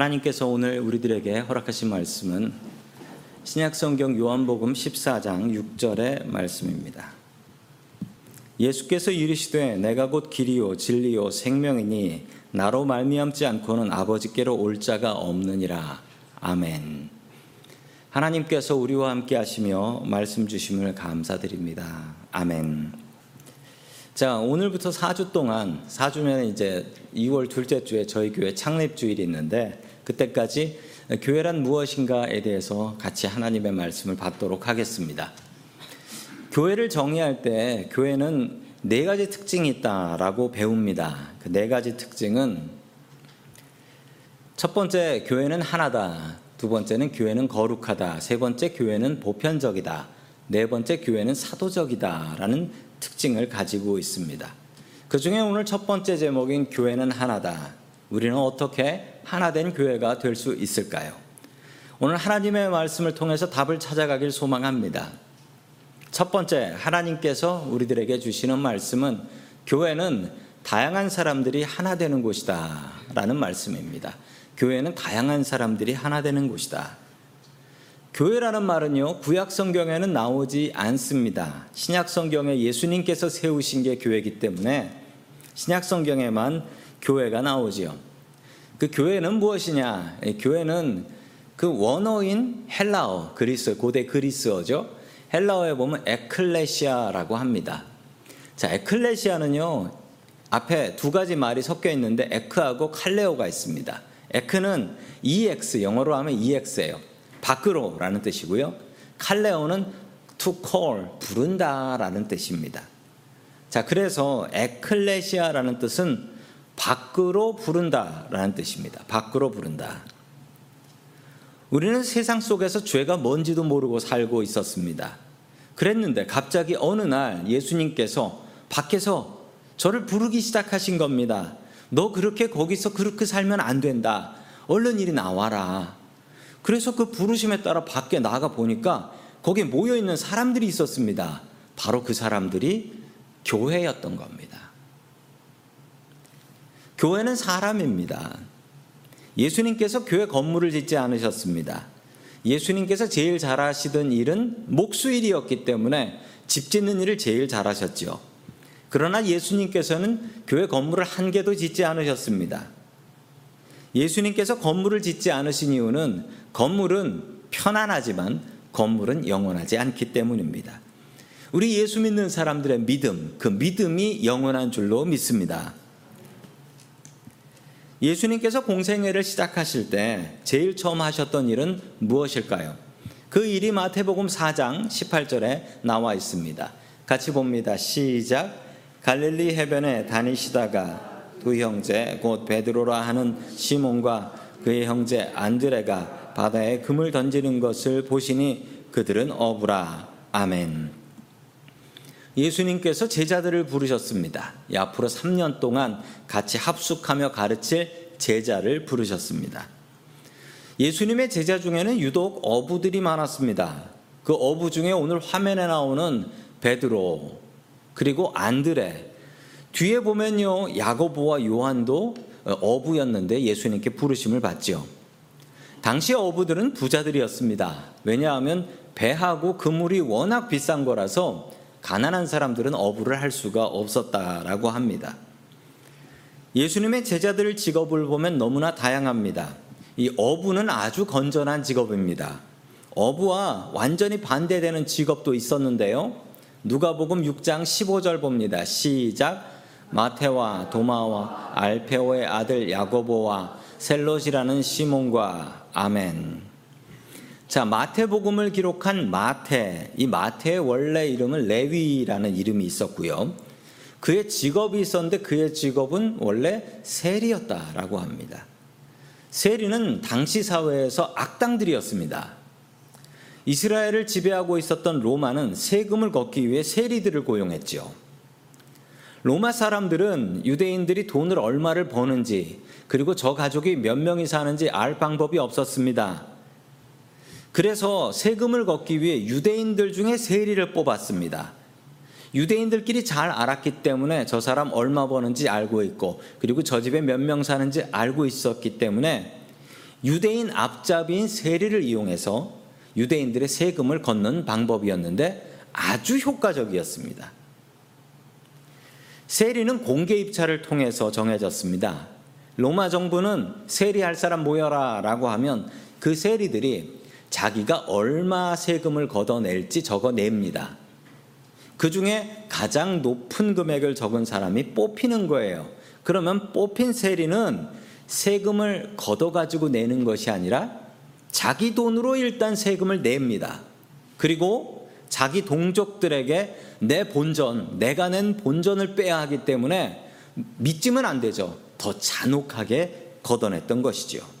하나님께서 오늘 우리들에게 허락하신 말씀은 신약성경 요한복음 14장 6절의 말씀입니다. 예수께서 이르시되 내가 곧 길이요 진리요 생명이니 나로 말미암지 않고는 아버지께로 올 자가 없느니라. 아멘. 하나님께서 우리와 함께 하시며 말씀 주심을 감사드립니다. 아멘. 자, 오늘부터 4주 동안 4주면 이제 2월 둘째 주에 저희 교회 창립 주일이 있는데 그때까지 교회란 무엇인가에 대해서 같이 하나님의 말씀을 받도록 하겠습니다. 교회를 정의할 때 교회는 네 가지 특징이 있다라고 배웁니다. 그 네 가지 특징은 첫 번째 교회는 하나다. 두 번째는 교회는 거룩하다. 세 번째 교회는 보편적이다. 네 번째 교회는 사도적이다라는 특징을 가지고 있습니다. 그 중에 오늘 첫 번째 제목인 교회는 하나다. 우리는 어떻게 하나 된 교회가 될 수 있을까요? 오늘 하나님의 말씀을 통해서 답을 찾아가길 소망합니다. 첫 번째, 하나님께서 우리들에게 주시는 말씀은 교회는 다양한 사람들이 하나 되는 곳이다. 라는 말씀입니다. 교회는 다양한 사람들이 하나 되는 곳이다. 교회라는 말은요, 구약 성경에는 나오지 않습니다. 신약 성경에 예수님께서 세우신 게 교회이기 때문에 신약 성경에만 교회가 나오지요. 그 교회는 무엇이냐? 교회는 그 원어인 헬라어, 그리스, 고대 그리스어죠. 헬라어에 보면 에클레시아라고 합니다. 자, 에클레시아는요, 앞에 두 가지 말이 섞여 있는데 에크하고 칼레오가 있습니다. 에크는 EX, 영어로 하면 EX예요. 밖으로라는 뜻이고요. 칼레오는 to call, 부른다라는 뜻입니다. 자, 그래서 에클레시아라는 뜻은 밖으로 부른다라는 뜻입니다. 밖으로 부른다. 우리는 세상 속에서 죄가 뭔지도 모르고 살고 있었습니다. 그랬는데 갑자기 어느 날 예수님께서 밖에서 저를 부르기 시작하신 겁니다. 너 그렇게 거기서 그렇게 살면 안 된다. 얼른 이리 나와라. 그래서 그 부르심에 따라 밖에 나가 보니까 거기에 모여 있는 사람들이 있었습니다. 바로 그 사람들이 교회였던 겁니다. 교회는 사람입니다. 예수님께서 교회 건물을 짓지 않으셨습니다. 예수님께서 제일 잘하시던 일은 목수일이었기 때문에 집 짓는 일을 제일 잘하셨죠. 그러나 예수님께서는 교회 건물을 한 개도 짓지 않으셨습니다. 예수님께서 건물을 짓지 않으신 이유는 건물은 편안하지만 건물은 영원하지 않기 때문입니다. 우리 예수 믿는 사람들의 믿음, 그 믿음이 영원한 줄로 믿습니다. 예수님께서 공생애를 시작하실 때 제일 처음 하셨던 일은 무엇일까요? 그 일이 마태복음 4장 18절에 나와 있습니다. 같이 봅니다. 시작. 갈릴리 해변에 다니시다가 두 형제 곧 베드로라 하는 시몬과 그의 형제 안드레가 바다에 금을 던지는 것을 보시니 그들은 어부라. 아멘. 예수님께서 제자들을 부르셨습니다. 앞으로 3년 동안 같이 합숙하며 가르칠 제자를 부르셨습니다. 예수님의 제자 중에는 유독 어부들이 많았습니다. 그 어부 중에 오늘 화면에 나오는 베드로 그리고 안드레 뒤에 보면요 야고보와 요한도 어부였는데 예수님께 부르심을 받죠. 당시 어부들은 부자들이었습니다. 왜냐하면 배하고 그물이 워낙 비싼 거라서 가난한 사람들은 어부를 할 수가 없었다라고 합니다. 예수님의 제자들 직업을 보면 너무나 다양합니다. 이 어부는 아주 건전한 직업입니다. 어부와 완전히 반대되는 직업도 있었는데요. 누가복음 6장 15절 봅니다. 시작. 마테와 도마와 알페오의 아들 야고보와 셀롯이라는 시몬과 아멘. 자, 마태복음을 기록한 마태. 이 마태의 원래 이름은 레위라는 이름이 있었고요. 그의 직업이 있었는데 그의 직업은 원래 세리였다라고 합니다. 세리는 당시 사회에서 악당들이었습니다. 이스라엘을 지배하고 있었던 로마는 세금을 걷기 위해 세리들을 고용했죠. 로마 사람들은 유대인들이 돈을 얼마를 버는지 그리고 저 가족이 몇 명이 사는지 알 방법이 없었습니다. 그래서 세금을 걷기 위해 유대인들 중에 세리를 뽑았습니다. 유대인들끼리 잘 알았기 때문에 저 사람 얼마 버는지 알고 있고 그리고 저 집에 몇 명 사는지 알고 있었기 때문에 유대인 앞잡이인 세리를 이용해서 유대인들의 세금을 걷는 방법이었는데 아주 효과적이었습니다. 세리는 공개 입찰을 통해서 정해졌습니다. 로마 정부는 세리할 사람 모여라 라고 하면 그 세리들이 자기가 얼마 세금을 걷어낼지 적어냅니다. 그 중에 가장 높은 금액을 적은 사람이 뽑히는 거예요. 그러면 뽑힌 세리는 세금을 걷어가지고 내는 것이 아니라 자기 돈으로 일단 세금을 냅니다. 그리고 자기 동족들에게 내 본전, 내가 낸 본전을 빼야 하기 때문에 믿지면 안 되죠. 더 잔혹하게 걷어냈던 것이지요.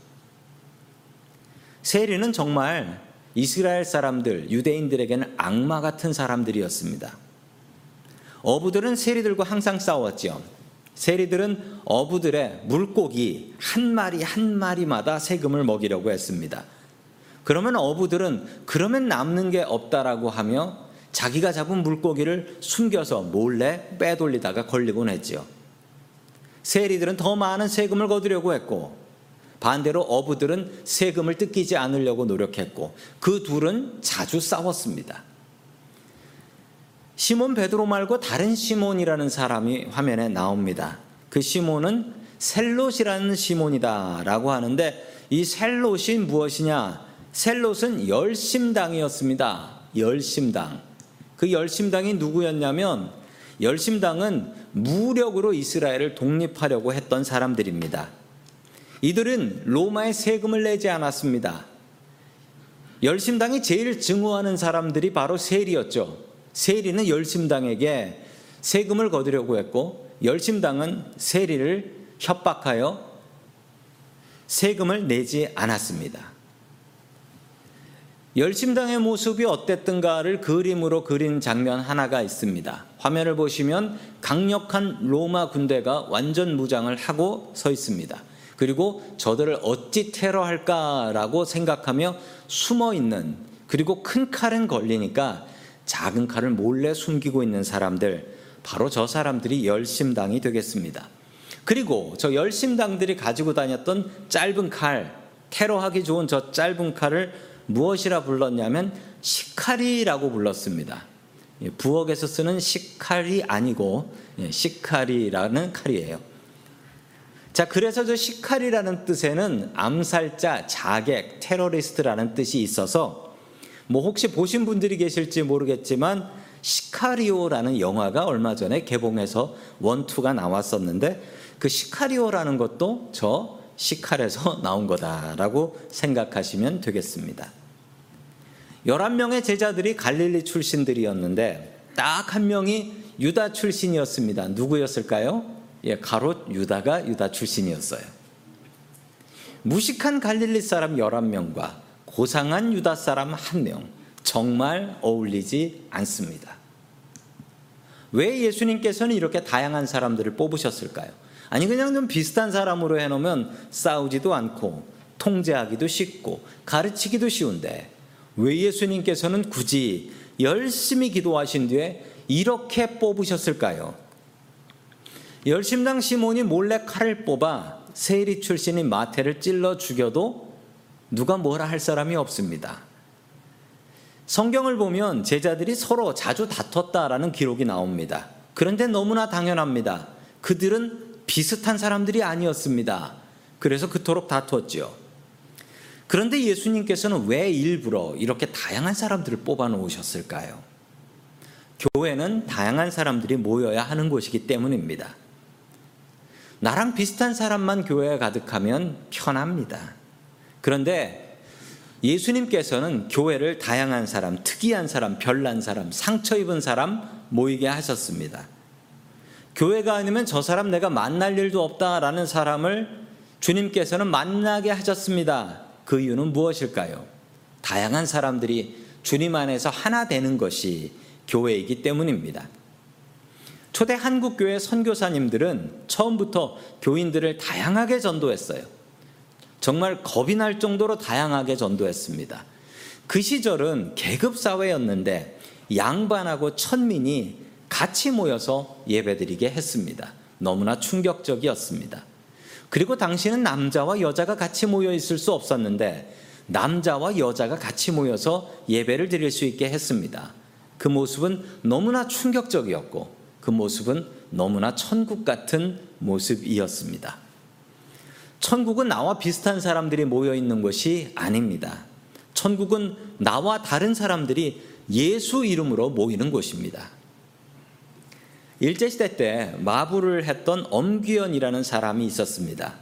세리는 정말 이스라엘 사람들, 유대인들에게는 악마 같은 사람들이었습니다. 어부들은 세리들과 항상 싸웠죠. 세리들은 어부들의 물고기 한 마리 한 마리마다 세금을 먹이려고 했습니다. 그러면 어부들은 그러면 남는 게 없다라고 하며 자기가 잡은 물고기를 숨겨서 몰래 빼돌리다가 걸리곤 했지요. 세리들은 더 많은 세금을 거두려고 했고 반대로 어부들은 세금을 뜯기지 않으려고 노력했고 그 둘은 자주 싸웠습니다. 시몬 베드로 말고 다른 시몬이라는 사람이 화면에 나옵니다. 그 시몬은 셀롯이라는 시몬이다라고 하는데 이 셀롯이 무엇이냐? 셀롯은 열심당이었습니다. 열심당. 그 열심당이 누구였냐면 열심당은 무력으로 이스라엘을 독립하려고 했던 사람들입니다. 이들은 로마의 세금을 내지 않았습니다. 열심당이 제일 증오하는 사람들이 바로 세리였죠. 세리는 열심당에게 세금을 거두려고 했고 열심당은 세리를 협박하여 세금을 내지 않았습니다. 열심당의 모습이 어땠던가를 그림으로 그린 장면 하나가 있습니다. 화면을 보시면 강력한 로마 군대가 완전 무장을 하고 서 있습니다. 그리고 저들을 어찌 테러할까라고 생각하며 숨어 있는 그리고 큰 칼은 걸리니까 작은 칼을 몰래 숨기고 있는 사람들 바로 저 사람들이 열심당이 되겠습니다. 그리고 저 열심당들이 가지고 다녔던 짧은 칼 테러하기 좋은 저 짧은 칼을 무엇이라 불렀냐면 시카리라고 불렀습니다. 예, 부엌에서 쓰는 시칼이 아니고 예, 시카리라는 칼이에요. 자, 그래서 저 시칼이라는 뜻에는 암살자, 자객, 테러리스트라는 뜻이 있어서 뭐 혹시 보신 분들이 계실지 모르겠지만 시카리오라는 영화가 얼마 전에 개봉해서 원투가 나왔었는데 그 시카리오라는 것도 저 시칼에서 나온 거다라고 생각하시면 되겠습니다. 11명의 제자들이 갈릴리 출신들이었는데 딱 한 명이 유다 출신이었습니다. 누구였을까요? 예, 가롯 유다가 유다 출신이었어요. 무식한 갈릴리 사람 11명과 고상한 유다 사람 1명, 정말 어울리지 않습니다. 왜 예수님께서는 이렇게 다양한 사람들을 뽑으셨을까요? 아니, 그냥 좀 비슷한 사람으로 해놓으면 싸우지도 않고, 통제하기도 쉽고, 가르치기도 쉬운데, 왜 예수님께서는 굳이 열심히 기도하신 뒤에 이렇게 뽑으셨을까요? 열심당 시몬이 몰래 칼을 뽑아 세리 출신인 마태를 찔러 죽여도 누가 뭐라 할 사람이 없습니다. 성경을 보면 제자들이 서로 자주 다퉜다라는 기록이 나옵니다. 그런데 너무나 당연합니다. 그들은 비슷한 사람들이 아니었습니다. 그래서 그토록 다투었죠. 그런데 예수님께서는 왜 일부러 이렇게 다양한 사람들을 뽑아 놓으셨을까요? 교회는 다양한 사람들이 모여야 하는 곳이기 때문입니다. 나랑 비슷한 사람만 교회에 가득하면 편합니다. 그런데 예수님께서는 교회를 다양한 사람, 특이한 사람, 별난 사람, 상처 입은 사람 모이게 하셨습니다. 교회가 아니면 저 사람 내가 만날 일도 없다라는 사람을 주님께서는 만나게 하셨습니다. 그 이유는 무엇일까요? 다양한 사람들이 주님 안에서 하나 되는 것이 교회이기 때문입니다. 초대 한국교회 선교사님들은 처음부터 교인들을 다양하게 전도했어요. 정말 겁이 날 정도로 다양하게 전도했습니다. 그 시절은 계급사회였는데 양반하고 천민이 같이 모여서 예배드리게 했습니다. 너무나 충격적이었습니다. 그리고 당시는 남자와 여자가 같이 모여 있을 수 없었는데 남자와 여자가 같이 모여서 예배를 드릴 수 있게 했습니다. 그 모습은 너무나 충격적이었고 그 모습은 너무나 천국 같은 모습이었습니다. 천국은 나와 비슷한 사람들이 모여 있는 것이 아닙니다. 천국은 나와 다른 사람들이 예수 이름으로 모이는 곳입니다. 일제시대 때 마부를 했던 엄귀연이라는 사람이 있었습니다.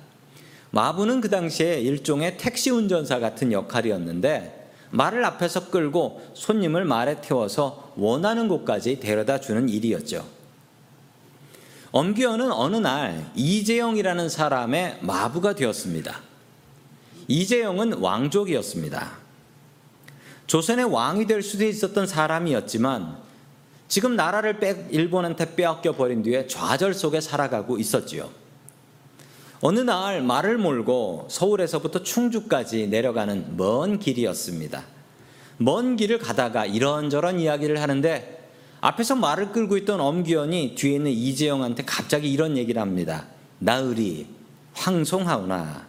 마부는 그 당시에 일종의 택시 운전사 같은 역할이었는데 말을 앞에서 끌고 손님을 말에 태워서 원하는 곳까지 데려다 주는 일이었죠. 엄기현은 어느 날 이재영이라는 사람의 마부가 되었습니다. 이재영은 왕족이었습니다. 조선의 왕이 될 수도 있었던 사람이었지만 지금 나라를 빼, 일본한테 빼앗겨 버린 뒤에 좌절 속에 살아가고 있었지요. 어느 날 말을 몰고 서울에서부터 충주까지 내려가는 먼 길이었습니다. 먼 길을 가다가 이런저런 이야기를 하는데 앞에서 말을 끌고 있던 엄기현이 뒤에 있는 이재영한테 갑자기 이런 얘기를 합니다. 나으리 황송하오나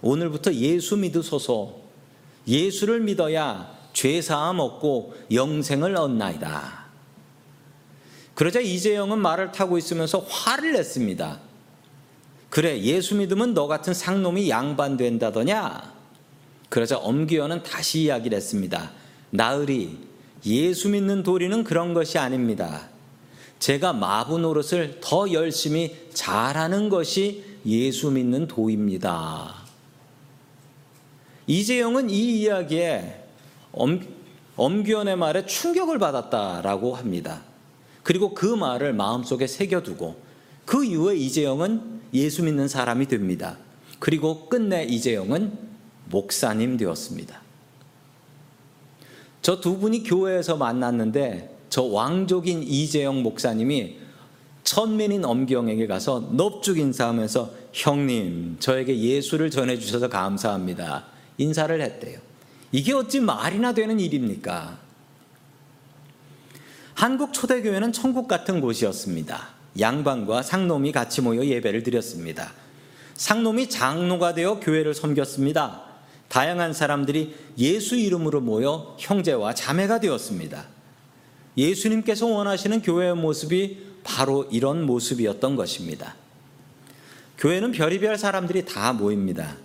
오늘부터 예수 믿으소서 예수를 믿어야 죄사함 얻고 영생을 얻나이다. 그러자 이재영은 말을 타고 있으면서 화를 냈습니다. 그래 예수 믿으면 너 같은 상놈이 양반된다더냐? 그러자 엄기현은 다시 이야기를 했습니다. 나으리 예수 믿는 도리는 그런 것이 아닙니다. 제가 마부 노릇을 더 열심히 잘하는 것이 예수 믿는 도입니다. 이재영은 이 이야기에 엄, 엄기현의 말에 충격을 받았다라고 합니다. 그리고 그 말을 마음속에 새겨두고 그 이후에 이재영은 예수 믿는 사람이 됩니다. 그리고 끝내 이재영은 목사님 되었습니다. 저 두 분이 교회에서 만났는데 저 왕족인 이재영 목사님이 천민인 엄경에게 가서 넙죽 인사하면서 형님 저에게 예수를 전해주셔서 감사합니다. 인사를 했대요. 이게 어찌 말이나 되는 일입니까? 한국 초대교회는 천국 같은 곳이었습니다. 양반과 상놈이 같이 모여 예배를 드렸습니다. 상놈이 장로가 되어 교회를 섬겼습니다. 다양한 사람들이 예수 이름으로 모여 형제와 자매가 되었습니다. 예수님께서 원하시는 교회의 모습이 바로 이런 모습이었던 것입니다. 교회는 별의별 사람들이 다 모입니다.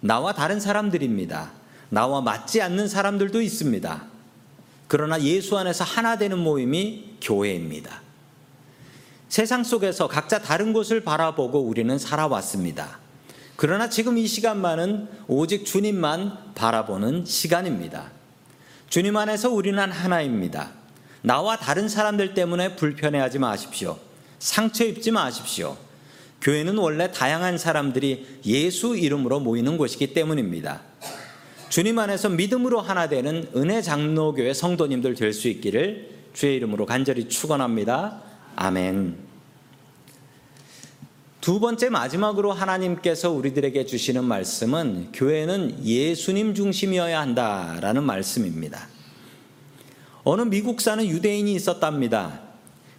나와 다른 사람들입니다. 나와 맞지 않는 사람들도 있습니다. 그러나 예수 안에서 하나 되는 모임이 교회입니다. 세상 속에서 각자 다른 곳을 바라보고 우리는 살아왔습니다. 그러나 지금 이 시간만은 오직 주님만 바라보는 시간입니다. 주님 안에서 우리는 하나입니다. 나와 다른 사람들 때문에 불편해하지 마십시오. 상처 입지 마십시오. 교회는 원래 다양한 사람들이 예수 이름으로 모이는 곳이기 때문입니다. 주님 안에서 믿음으로 하나 되는 은혜 장로교회 성도님들 될 수 있기를 주의 이름으로 간절히 축원합니다. 아멘. 두 번째 마지막으로 하나님께서 우리들에게 주시는 말씀은 교회는 예수님 중심이어야 한다라는 말씀입니다. 어느 미국 사는 유대인이 있었답니다.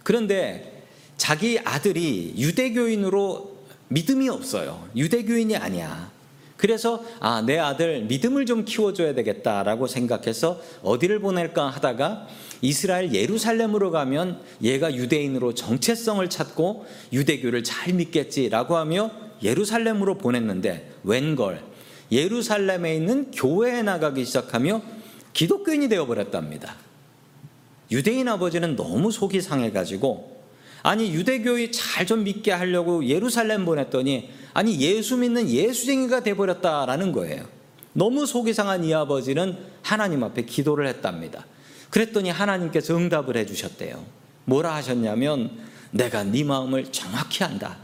그런데 자기 아들이 유대교인으로 믿음이 없어요. 유대교인이 아니야. 그래서 아, 내 아들 믿음을 좀 키워줘야 되겠다라고 생각해서 어디를 보낼까 하다가 이스라엘 예루살렘으로 가면 얘가 유대인으로 정체성을 찾고 유대교를 잘 믿겠지라고 하며 예루살렘으로 보냈는데 웬걸 예루살렘에 있는 교회에 나가기 시작하며 기독교인이 되어버렸답니다. 유대인 아버지는 너무 속이 상해가지고 아니 유대교이 잘좀 믿게 하려고 예루살렘 보냈더니 아니 예수 믿는 예수쟁이가 돼버렸다라는 거예요. 너무 속이 상한 이 아버지는 하나님 앞에 기도를 했답니다. 그랬더니 하나님께서 응답을 해주셨대요. 뭐라 하셨냐면 내가 네 마음을 정확히 안다.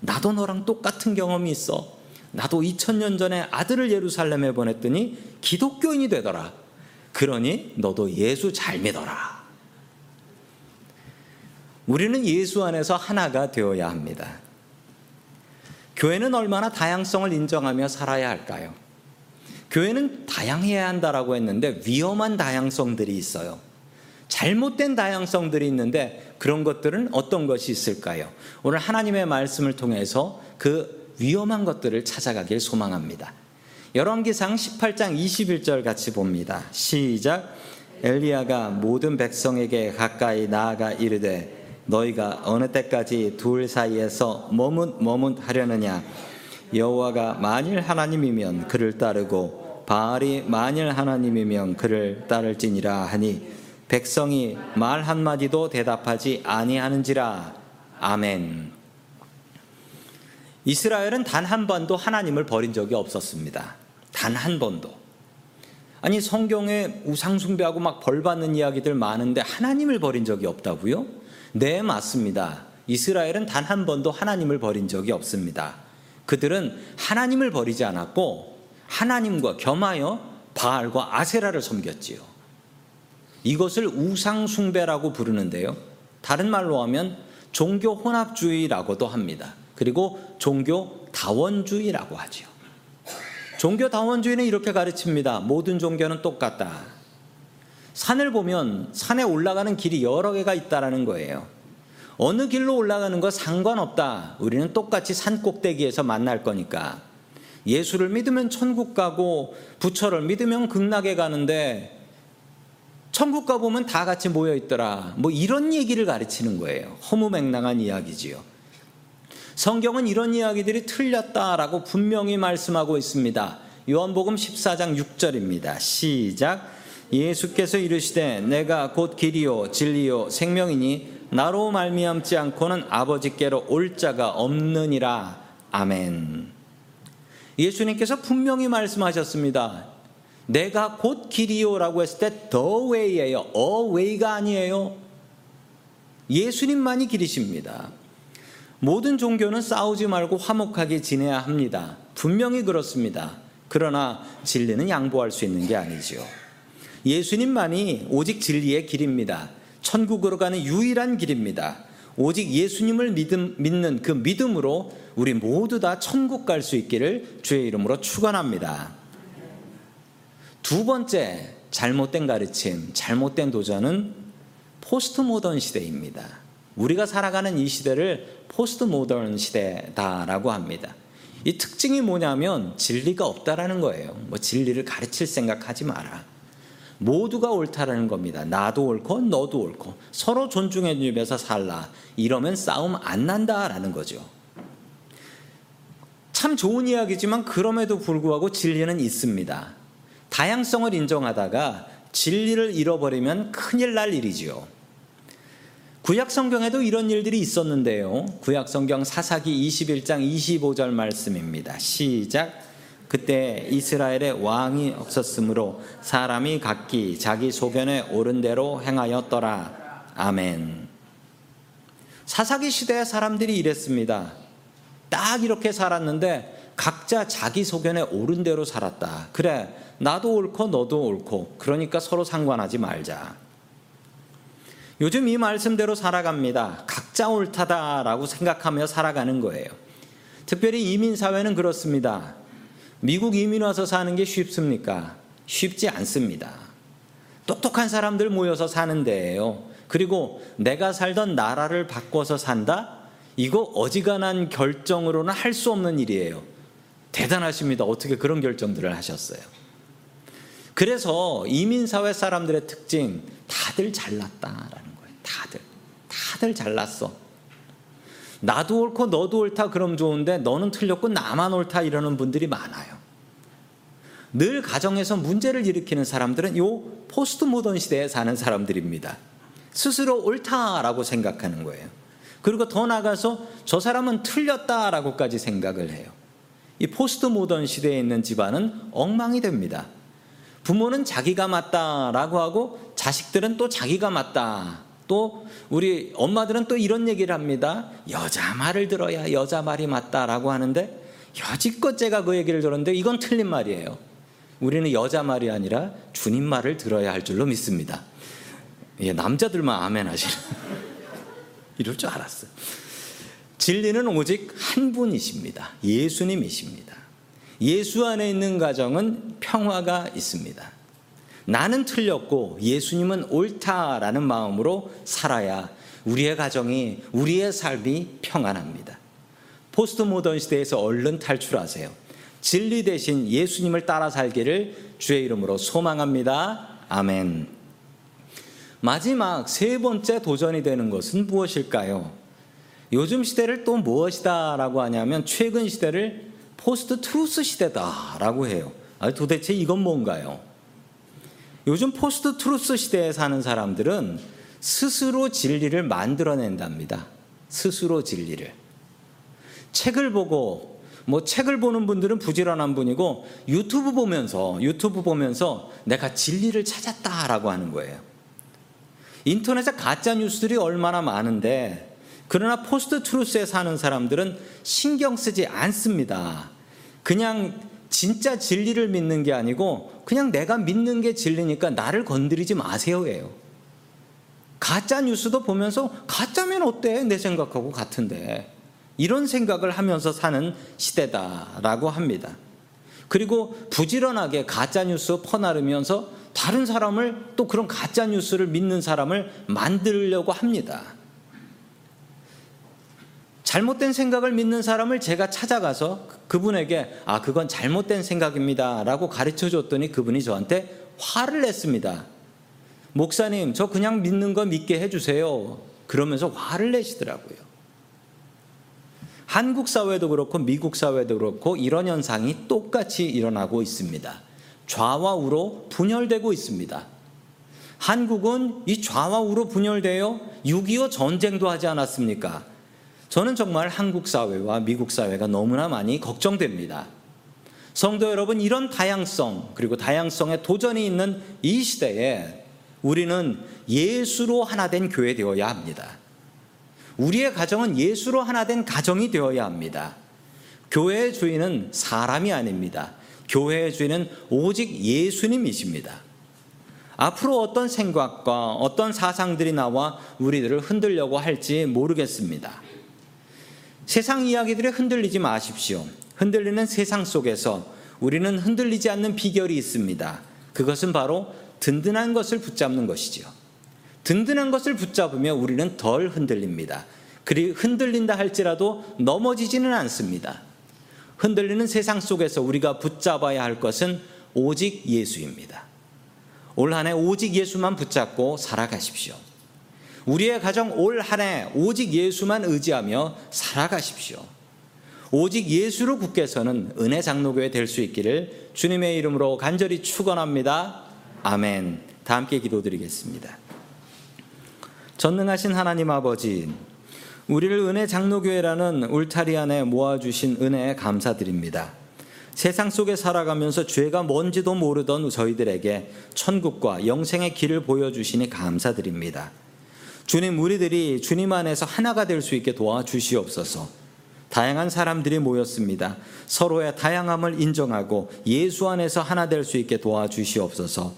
나도 너랑 똑같은 경험이 있어. 나도 2000년 전에 아들을 예루살렘에 보냈더니 기독교인이 되더라. 그러니 너도 예수 잘 믿어라. 우리는 예수 안에서 하나가 되어야 합니다. 교회는 얼마나 다양성을 인정하며 살아야 할까요? 교회는 다양해야 한다라고 했는데 위험한 다양성들이 있어요. 잘못된 다양성들이 있는데 그런 것들은 어떤 것이 있을까요? 오늘 하나님의 말씀을 통해서 그 위험한 것들을 찾아가길 소망합니다. 열왕기상 18장 21절 같이 봅니다. 시작. 엘리야가 모든 백성에게 가까이 나아가 이르되 너희가 어느 때까지 둘 사이에서 머뭇 머뭇 하려느냐 여호와가 만일 하나님이면 그를 따르고 바알이 만일 하나님이면 그를 따를지니라 하니 백성이 말 한마디도 대답하지 아니하는지라 아멘 이스라엘은 단 한 번도 하나님을 버린 적이 없었습니다. 단 한 번도. 아니 성경에 우상 숭배하고 막 벌 받는 이야기들 많은데 하나님을 버린 적이 없다고요? 네 맞습니다. 이스라엘은 단 한 번도 하나님을 버린 적이 없습니다. 그들은 하나님을 버리지 않았고 하나님과 겸하여 바알과 아세라를 섬겼지요. 이것을 우상숭배라고 부르는데요. 다른 말로 하면 종교 혼합주의라고도 합니다. 그리고 종교 다원주의라고 하죠. 종교 다원주의는 이렇게 가르칩니다. 모든 종교는 똑같다. 산을 보면 산에 올라가는 길이 여러 개가 있다라는 거예요. 어느 길로 올라가는 거 상관없다. 우리는 똑같이 산 꼭대기에서 만날 거니까. 예수를 믿으면 천국 가고 부처를 믿으면 극락에 가는데 천국 가보면 다 같이 모여 있더라. 뭐 이런 얘기를 가르치는 거예요. 허무맹랑한 이야기지요. 성경은 이런 이야기들이 틀렸다라고 분명히 말씀하고 있습니다. 요한복음 14장 6절입니다. 시작. 예수께서 이르시되 내가 곧 길이요 진리요 생명이니 나로 말미암지 않고는 아버지께로 올 자가 없느니라. 아멘. 예수님께서 분명히 말씀하셨습니다. 내가 곧 길이요라고 했을 때 the way예요. a way가 아니에요. 예수님만이 길이십니다. 모든 종교는 싸우지 말고 화목하게 지내야 합니다. 분명히 그렇습니다. 그러나 진리는 양보할 수 있는 게 아니지요. 예수님만이 오직 진리의 길입니다. 천국으로 가는 유일한 길입니다. 오직 예수님을 믿음, 믿는 그 믿음으로 우리 모두 다 천국 갈 수 있기를 주의 이름으로 축원합니다. 두 번째 잘못된 가르침, 잘못된 도전은 포스트 모던 시대입니다. 우리가 살아가는 이 시대를 포스트 모던 시대다라고 합니다. 이 특징이 뭐냐면 진리가 없다라는 거예요. 뭐 진리를 가르칠 생각하지 마라. 모두가 옳다라는 겁니다. 나도 옳고 너도 옳고 서로 존중해 주면서 살라. 이러면 싸움 안 난다라는 거죠. 참 좋은 이야기지만 그럼에도 불구하고 진리는 있습니다. 다양성을 인정하다가 진리를 잃어버리면 큰일 날 일이지요. 구약 성경에도 이런 일들이 있었는데요. 구약 성경 사사기 21장 25절 말씀입니다. 시작. 그때 이스라엘의 왕이 없었으므로 사람이 각기 자기 소견에 옳은 대로 행하였더라. 아멘. 사사기 시대의 사람들이 이랬습니다. 딱 이렇게 살았는데 각자 자기 소견에 옳은 대로 살았다. 그래, 나도 옳고 너도 옳고, 그러니까 서로 상관하지 말자. 요즘 이 말씀대로 살아갑니다. 각자 옳다다라고 생각하며 살아가는 거예요. 특별히 이민사회는 그렇습니다. 미국 이민 와서 사는 게 쉽습니까? 쉽지 않습니다. 똑똑한 사람들 모여서 사는 데예요. 그리고 내가 살던 나라를 바꿔서 산다? 이거 어지간한 결정으로는 할 수 없는 일이에요. 대단하십니다. 어떻게 그런 결정들을 하셨어요? 그래서 이민사회 사람들의 특징, 다들 잘났다라는 다들 다들 잘났어. 나도 옳고 너도 옳다 그럼 좋은데 너는 틀렸고 나만 옳다 이러는 분들이 많아요. 늘 가정에서 문제를 일으키는 사람들은 요 post modern 시대에 사는 사람들입니다. 스스로 옳다라고 생각하는 거예요. 그리고 더 나가서 저 사람은 틀렸다라고까지 생각을 해요. 이 post modern 시대에 있는 집안은 엉망이 됩니다. 부모는 자기가 맞다라고 하고 자식들은 또 자기가 맞다. 또 우리 엄마들은 또 이런 얘기를 합니다. 여자 말을 들어야 여자 말이 맞다라고 하는데 여지껏 제가 그 얘기를 들었는데 이건 틀린 말이에요. 우리는 여자 말이 아니라 주님 말을 들어야 할 줄로 믿습니다. 예, 남자들만 아멘 하시는. 이럴 줄 알았어요. 진리는 오직 한 분이십니다. 예수님이십니다. 예수 안에 있는 가정은 평화가 있습니다. 나는 틀렸고 예수님은 옳다라는 마음으로 살아야 우리의 가정이, 우리의 삶이 평안합니다. post modern 시대에서 얼른 탈출하세요. 진리 대신 예수님을 따라 살기를 주의 이름으로 소망합니다. 아멘. 마지막 세 번째 도전이 되는 것은 무엇일까요? 요즘 시대를 또 무엇이다라고 하냐면 최근 시대를 post truth 시대다라고 해요. 아, 도대체 이건 뭔가요? 요즘 post truth 시대에 사는 사람들은 스스로 진리를 만들어낸답니다. 스스로 진리를. 책을 보고 뭐 책을 보는 분들은 부지런한 분이고 유튜브 보면서 유튜브 보면서 내가 진리를 찾았다라고 하는 거예요. 인터넷에 가짜 뉴스들이 얼마나 많은데 그러나 post truth에 사는 사람들은 신경 쓰지 않습니다. 그냥 진짜 진리를 믿는 게 아니고 그냥 내가 믿는 게 진리니까 나를 건드리지 마세요예요. 가짜 뉴스도 보면서 가짜면 어때? 내 생각하고 같은데. 이런 생각을 하면서 사는 시대다라고 합니다. 그리고 부지런하게 가짜 뉴스 퍼나르면서 다른 사람을 또 그런 가짜 뉴스를 믿는 사람을 만들려고 합니다. 잘못된 생각을 믿는 사람을 제가 찾아가서 그분에게 아 그건 잘못된 생각입니다 라고 가르쳐 줬더니 그분이 저한테 화를 냈습니다. 목사님 저 그냥 믿는 거 믿게 해주세요. 그러면서 화를 내시더라고요. 한국 사회도 그렇고 미국 사회도 그렇고 이런 현상이 똑같이 일어나고 있습니다. 좌와 우로 분열되고 있습니다. 한국은 이 좌와 우로 분열되어 6.25 전쟁도 하지 않았습니까? 저는 정말 한국 사회와 미국 사회가 너무나 많이 걱정됩니다. 성도 여러분, 이런 다양성, 그리고 다양성에 도전이 있는 이 시대에 우리는 예수로 하나 된 교회 되어야 합니다. 우리의 가정은 예수로 하나 된 가정이 되어야 합니다. 교회의 주인은 사람이 아닙니다. 교회의 주인은 오직 예수님이십니다. 앞으로 어떤 생각과 어떤 사상들이 나와 우리들을 흔들려고 할지 모르겠습니다. 세상 이야기들에 흔들리지 마십시오. 흔들리는 세상 속에서 우리는 흔들리지 않는 비결이 있습니다. 그것은 바로 든든한 것을 붙잡는 것이지요. 든든한 것을 붙잡으면 우리는 덜 흔들립니다. 그리 흔들린다 할지라도 넘어지지는 않습니다. 흔들리는 세상 속에서 우리가 붙잡아야 할 것은 오직 예수입니다. 올 한해 오직 예수만 붙잡고 살아가십시오. 우리의 가정 올 한 해 오직 예수만 의지하며 살아가십시오. 오직 예수로 굳게서는 은혜 장로교회 될 수 있기를 주님의 이름으로 간절히 축원합니다. 아멘. 다 함께 기도드리겠습니다. 전능하신 하나님 아버지, 우리를 은혜 장로교회라는 울타리 안에 모아주신 은혜에 감사드립니다. 세상 속에 살아가면서 죄가 뭔지도 모르던 저희들에게 천국과 영생의 길을 보여주시니 감사드립니다. 주님 우리들이 주님 안에서 하나가 될 수 있게 도와주시옵소서. 다양한 사람들이 모였습니다. 서로의 다양함을 인정하고 예수 안에서 하나 될 수 있게 도와주시옵소서.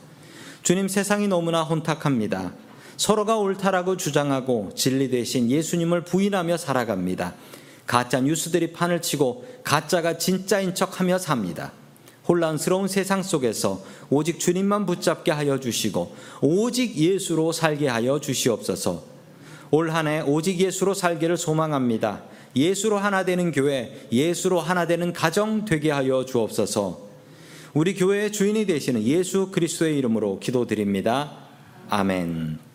주님 세상이 너무나 혼탁합니다. 서로가 옳다라고 주장하고 진리 대신 예수님을 부인하며 살아갑니다. 가짜 뉴스들이 판을 치고 가짜가 진짜인 척하며 삽니다. 혼란스러운 세상 속에서 오직 주님만 붙잡게 하여 주시고 오직 예수로 살게 하여 주시옵소서. 올 한 해 오직 예수로 살기를 소망합니다. 예수로 하나 되는 교회, 예수로 하나 되는 가정 되게 하여 주옵소서. 우리 교회의 주인이 되시는 예수 그리스도의 이름으로 기도드립니다. 아멘.